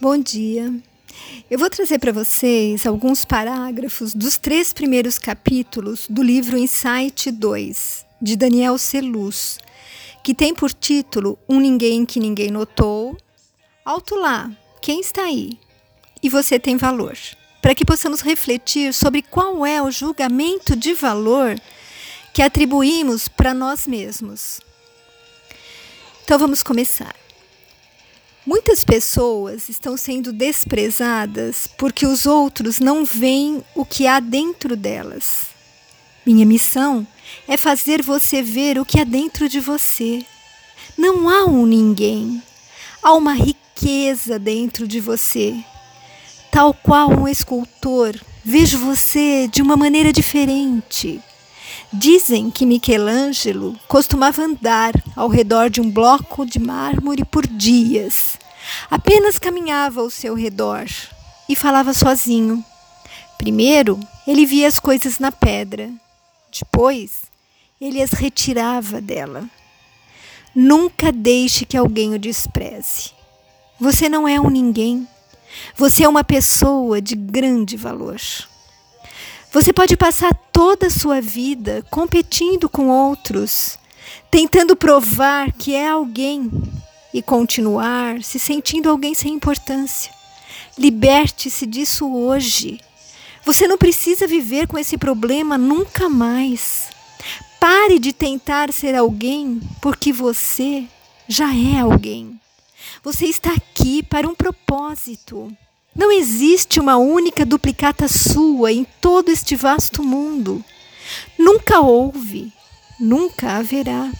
Bom dia. Eu vou trazer para vocês alguns parágrafos dos três primeiros capítulos do livro Insight 2, de Daniel Celuz, que tem por título Um Ninguém que Ninguém Notou. Alto lá, quem está aí? E você tem valor. Para que possamos refletir sobre qual é o julgamento de valor que atribuímos para nós mesmos. Então vamos começar. Muitas pessoas estão sendo desprezadas porque os outros não veem o que há dentro delas. Minha missão é fazer você ver o que há dentro de você. Não há um ninguém, há uma riqueza dentro de você. Tal qual um escultor, vejo você de uma maneira diferente. Dizem que Michelangelo costumava andar ao redor de um bloco de mármore por dias. Apenas caminhava ao seu redor e falava sozinho. Primeiro, ele via as coisas na pedra. Depois, ele as retirava dela. Nunca deixe que alguém o despreze. Você não é um ninguém. Você é uma pessoa de grande valor. Você pode passar toda a sua vida competindo com outros, tentando provar que é alguém e continuar se sentindo alguém sem importância. Liberte-se disso hoje. Você não precisa viver com esse problema nunca mais. Pare de tentar ser alguém porque você já é alguém. Você está aqui para um propósito. Não existe uma única duplicata sua em todo este vasto mundo. Nunca houve, nunca haverá.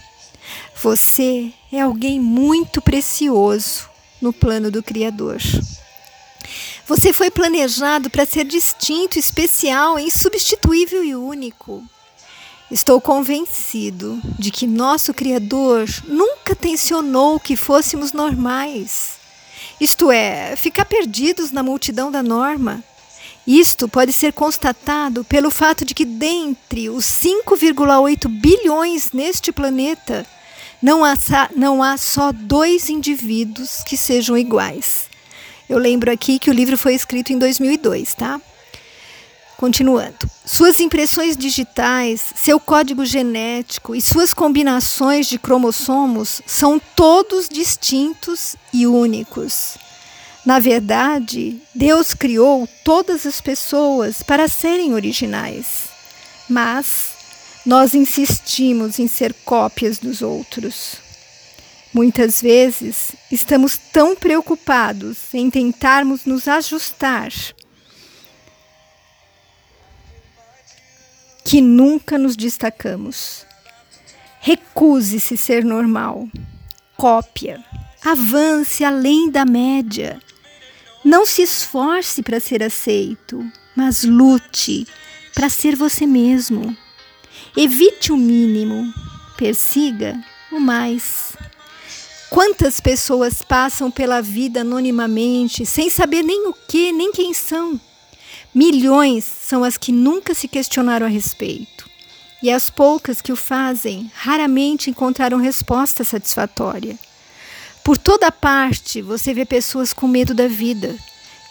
Você é alguém muito precioso no plano do Criador. Você foi planejado para ser distinto, especial, insubstituível e único. Estou convencido de que nosso Criador nunca tensionou que fôssemos normais isto é, ficar perdidos na multidão da norma. Isto pode ser constatado pelo fato de que, dentre os 5,8 bilhões neste planeta, não há, não há só dois indivíduos que sejam iguais. Eu lembro aqui que o livro foi escrito em 2002, tá? Continuando. Suas impressões digitais, seu código genético e suas combinações de cromossomos são todos distintos e únicos. Na verdade, Deus criou todas as pessoas para serem originais, mas nós insistimos em ser cópias dos outros. Muitas vezes estamos tão preocupados em tentarmos nos ajustar que nunca nos destacamos. Recuse-se ser normal. Cópia. Avance além da média. Não se esforce para ser aceito, mas lute para ser você mesmo. Evite o mínimo, persiga o mais. Quantas pessoas passam pela vida anonimamente, sem saber nem o que, nem quem são? Milhões são as que nunca se questionaram a respeito. E as poucas que o fazem raramente encontraram resposta satisfatória. Por toda parte você vê pessoas com medo da vida,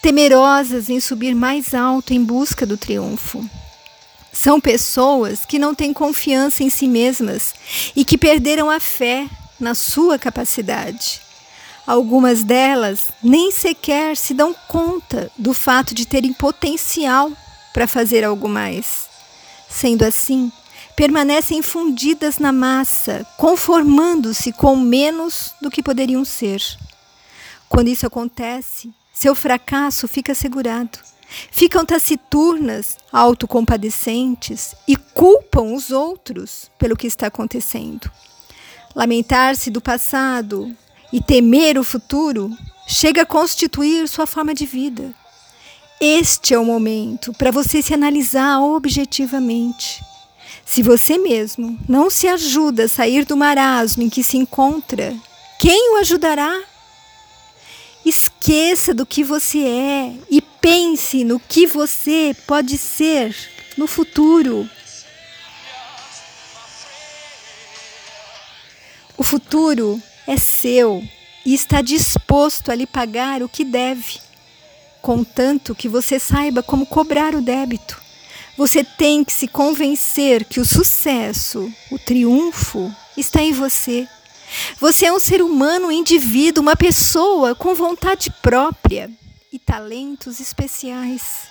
temerosas em subir mais alto em busca do triunfo. São pessoas que não têm confiança em si mesmas e que perderam a fé na sua capacidade. Algumas delas nem sequer se dão conta do fato de terem potencial para fazer algo mais. Sendo assim, permanecem fundidas na massa, conformando-se com menos do que poderiam ser. Quando isso acontece, seu fracasso fica assegurado. Ficam taciturnas, autocompadecentes e culpam os outros pelo que está acontecendo. Lamentar-se do passado e temer o futuro chega a constituir sua forma de vida. Este é o momento para você se analisar objetivamente. Se você mesmo não se ajuda a sair do marasmo em que se encontra, quem o ajudará? Esqueça do que você é e pense no que você pode ser no futuro. O futuro é seu. e está disposto a lhe pagar o que deve, contanto que você saiba como cobrar o débito. Você tem que se convencer que o sucesso, o triunfo, está em você. Você é um ser humano, um indivíduo, uma pessoa com vontade própria e talentos especiais.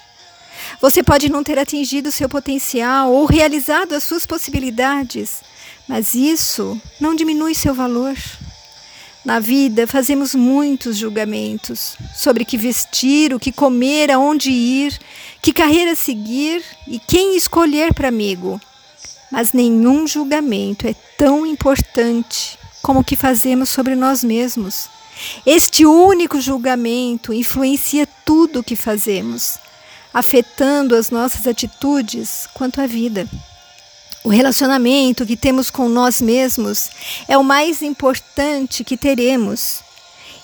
Você pode não ter atingido seu potencial ou realizado as suas possibilidades, mas isso não diminui seu valor. Na vida, fazemos muitos julgamentos sobre que vestir, o que comer, aonde ir, que carreira seguir e quem escolher para amigo. Mas nenhum julgamento é tão importante como o que fazemos sobre nós mesmos. Este único julgamento influencia tudo o que fazemos, afetando as nossas atitudes quanto à vida. O relacionamento que temos com nós mesmos é o mais importante que teremos.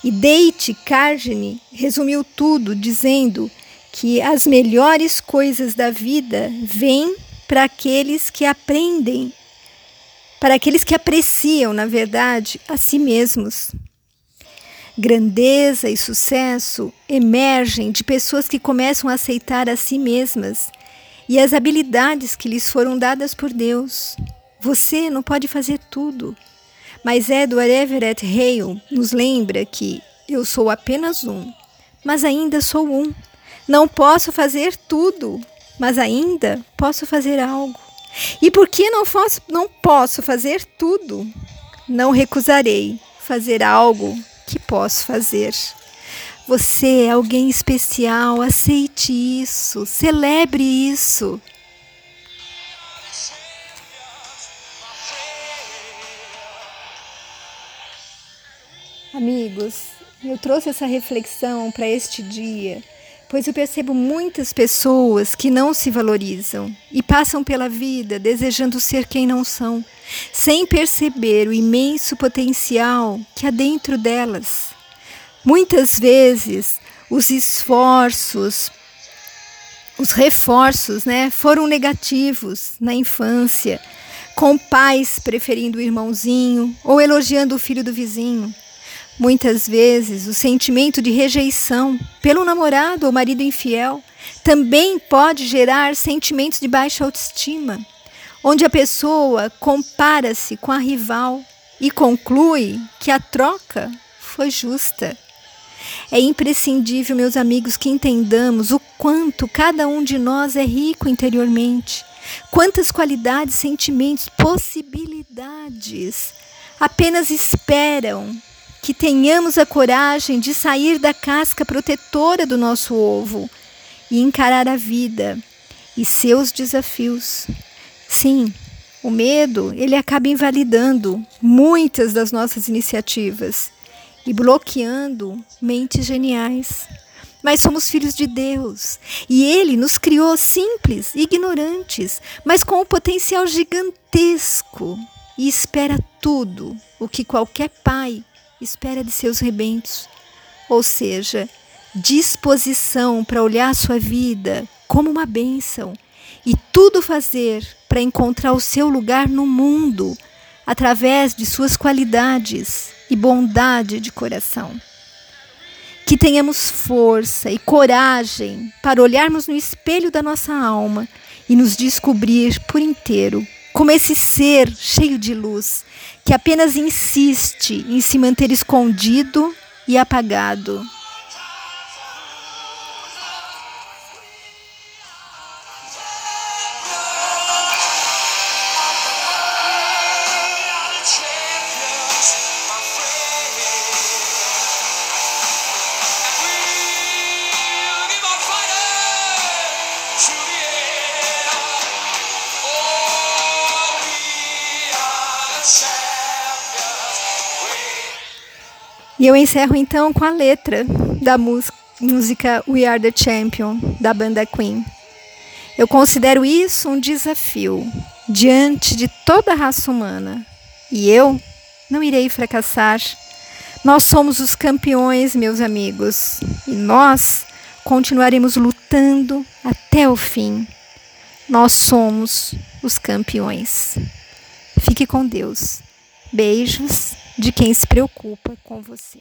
E Date Carnegie resumiu tudo dizendo que as melhores coisas da vida vêm para aqueles que aprendem, para aqueles que apreciam, na verdade, a si mesmos. Grandeza e sucesso emergem de pessoas que começam a aceitar a si mesmas e as habilidades que lhes foram dadas por Deus. Você não pode fazer tudo, mas Edward Everett Hale nos lembra que eu sou apenas um, mas ainda sou um. Não posso fazer tudo, mas ainda posso fazer algo. E porque não, posso, não posso fazer tudo, não recusarei fazer algo que posso fazer. Você é alguém especial, aceite isso, celebre isso. Amigos, eu trouxe essa reflexão para este dia pois eu percebo muitas pessoas que não se valorizam e passam pela vida desejando ser quem não são, sem perceber o imenso potencial que há dentro delas. Muitas vezes, os esforços, os reforços, né, foram negativos na infância, com pais preferindo o irmãozinho ou elogiando o filho do vizinho. Muitas vezes, o sentimento de rejeição pelo namorado ou marido infiel também pode gerar sentimentos de baixa autoestima, onde a pessoa compara-se com a rival e conclui que a troca foi justa. É imprescindível, meus amigos, que entendamos o quanto cada um de nós é rico interiormente, quantas qualidades, sentimentos, possibilidades apenas esperam que tenhamos a coragem de sair da casca protetora do nosso ovo e encarar a vida e seus desafios. Sim, o medo, ele acaba invalidando muitas das nossas iniciativas e bloqueando mentes geniais. Mas somos filhos de Deus e Ele nos criou simples, ignorantes, mas com um potencial gigantesco e espera tudo o que qualquer pai espera de seus rebentos, ou seja, disposição para olhar sua vida como uma bênção e tudo fazer para encontrar o seu lugar no mundo através de suas qualidades e bondade de coração. Que tenhamos força e coragem para olharmos no espelho da nossa alma e nos descobrir por inteiro como esse ser cheio de luz que apenas insiste em se manter escondido e apagado. E eu encerro então com a letra da música We Are the Champion, da banda Queen. Eu considero isso um desafio diante de toda a raça humana. E eu não irei fracassar. Nós somos os campeões, meus amigos, e nós continuaremos lutando até o fim. Nós somos os campeões. Fique com Deus. Beijos de quem se preocupa com você.